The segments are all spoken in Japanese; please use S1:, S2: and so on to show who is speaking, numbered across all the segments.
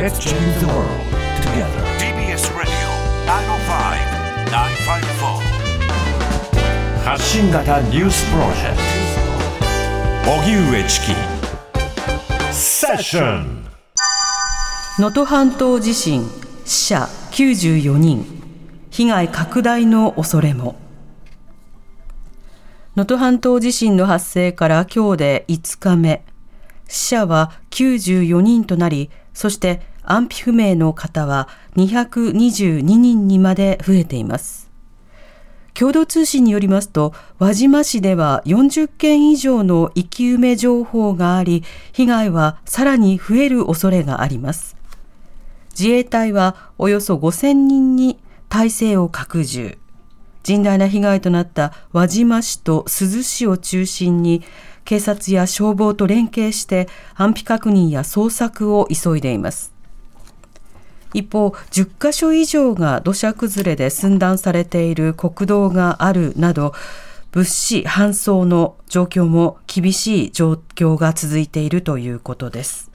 S1: Let's change the world together.
S2: TBS Radio 905-954
S1: 発信型ニュースプロジェクト。荻上チキ。セッション
S3: 能登半島地震死者94人。被害拡大の恐れも。能登半島地震の発生から今日で5日目。死者は94人となりそして安否不明の方は222人にまで増えています。共同通信によりますと輪島市では40件以上の生き埋め情報があり被害はさらに増える恐れがあります。自衛隊はおよそ5000人に体制を拡充。甚大な被害となった輪島市と珠洲市を中心に警察や消防と連携して安否確認や捜索を急いでいます。一方10カ所以上が土砂崩れで寸断されている国道があるなど物資搬送の状況も厳しい状況が続いているということです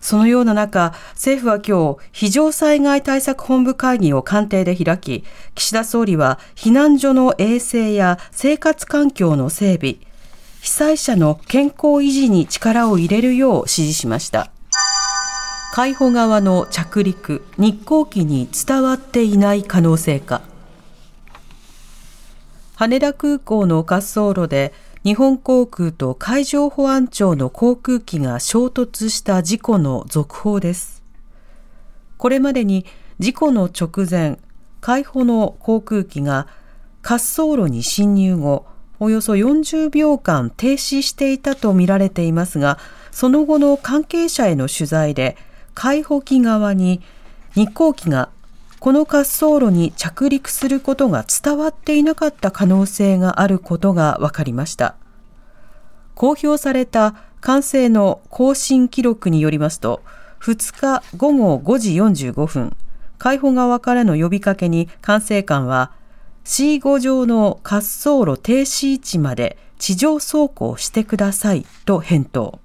S3: そのような中、政府は今日、非常災害対策本部会議を官邸で開き、岸田総理は避難所の衛生や生活環境の整備、被災者の健康維持に力を入れるよう指示しました。海保側の着陸、日航機に伝わっていない可能性か。羽田空港の滑走路で日本航空と海上保安庁の航空機が衝突した事故の続報です。これまでに事故の直前、海保の航空機が滑走路に侵入後、およそ40秒間停止していたとみられていますが、その後の関係者への取材で、海保機側に日航機がこの滑走路に着陸することが伝わっていなかった可能性があることが分かりました。公表された管制の更新記録によりますと、2日午後5時45分、海保側からの呼びかけに管制官は、C5 上の滑走路停止位置まで地上走行してくださいと返答。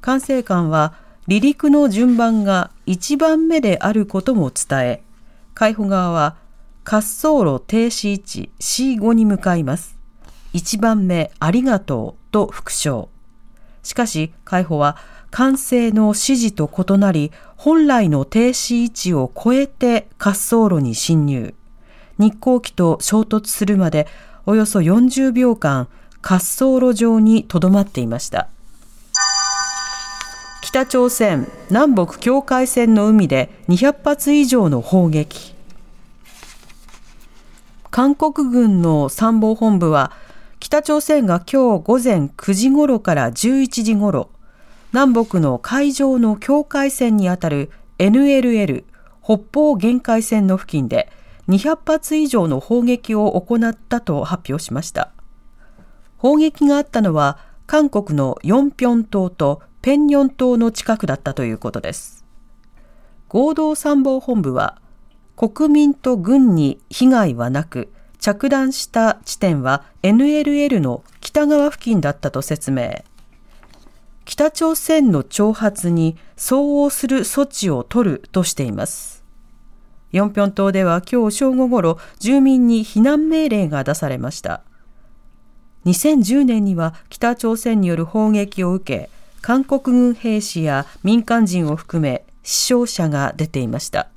S3: 管制官は、離陸の順番が1番目であることも伝え、海保側は滑走路停止位置 C5 に向かいます。1番目ありがとうと復唱。しかし海保は管制の指示と異なり本来の停止位置を超えて滑走路に侵入。日航機と衝突するまでおよそ40秒間滑走路上にとどまっていました。北朝鮮南北境界線の海で200発以上の砲撃。韓国軍の参謀本部は北朝鮮が今日午前9時ごろから11時ごろ南北の海上の境界線にあたる NLL 北方限界線の付近で200発以上の砲撃を行ったと発表しました。砲撃があったのは韓国のヨンピョン島とペンニョン島の近くだったということです。合同参謀本部は国民と軍に被害はなく着弾した地点は NLL の北側付近だったと説明。北朝鮮の挑発に相応する措置を取るとしています。ヨンピョン島では今日正午ごろ住民に避難命令が出されました。2010年には北朝鮮による砲撃を受け韓国軍兵士や民間人を含め死傷者が出ていました。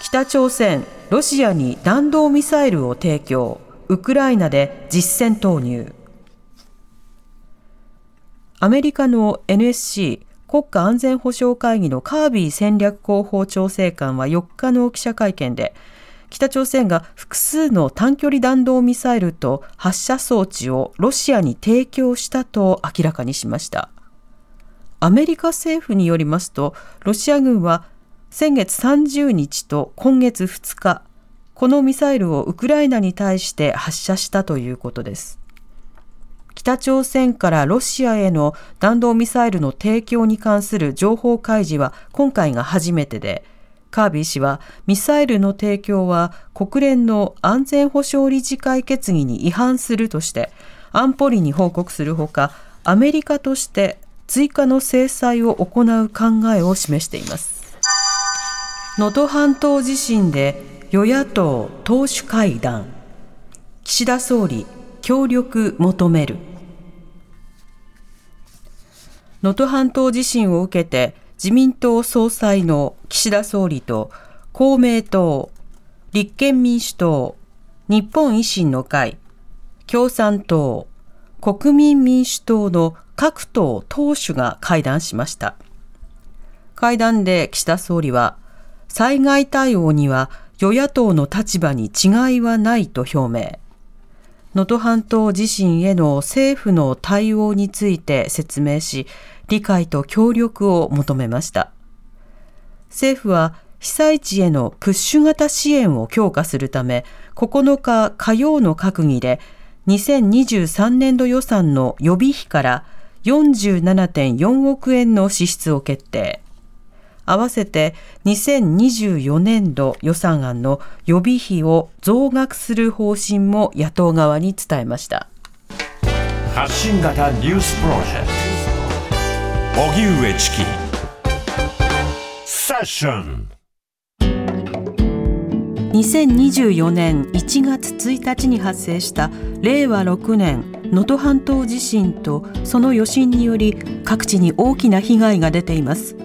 S3: 北朝鮮ロシアに弾道ミサイルを提供。ウクライナで実戦投入。アメリカの NSC 国家安全保障会議のカービー戦略広報調整官は4日の記者会見で北朝鮮が複数の短距離弾道ミサイルと発射装置をロシアに提供したと明らかにしました。アメリカ政府によりますとロシア軍は先月30日と今月2日このミサイルをウクライナに対して発射したということです。北朝鮮からロシアへの弾道ミサイルの提供に関する情報開示は今回が初めてでカービー氏はミサイルの提供は国連の安全保障理事会決議に違反するとして安保理に報告するほかアメリカとして追加の制裁を行う考えを示しています。能登半島地震で与野党党首会談。岸田総理協力求める。能登半島地震を受けて自民党総裁の岸田総理と公明党、立憲民主党、日本維新の会、共産党、国民民主党の各党党首が会談しました。会談で岸田総理は、災害対応には与野党の立場に違いはないと表明。能登半島地震への政府の対応について説明し、理解と協力を求めました。政府は被災地へのプッシュ型支援を強化するため、9日火曜の閣議で、2023年度予算の予備費から47.4億円の支出を決定。合わせて2024年度予算案の予備費を増額する方針も野党側に伝えました。
S1: 発信型ニュースプロジェクト荻上チキ。セッション
S3: 2024年1月1日に発生した令和6年能登半島地震とその余震により各地に大きな被害が出ています。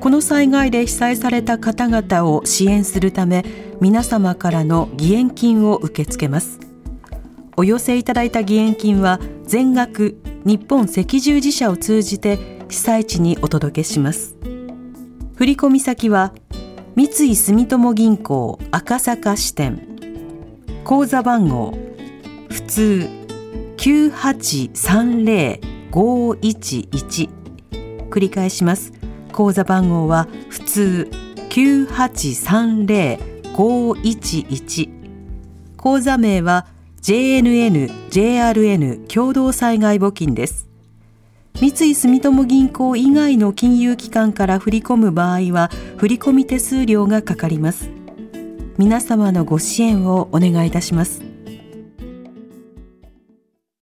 S3: この災害で被災された方々を支援するため皆様からの義援金を受け付けます。お寄せいただいた義援金は全額日本赤十字社を通じて被災地にお届けします。振込先は三井住友銀行赤坂支店。口座番号普通9830-511繰り返します。口座番号は普通9830-511口座名は JNN JRN 共同災害募金です。三井住友銀行以外の金融機関から振り込む場合は振込手数料がかかります。皆様のご支援をお願いいたします。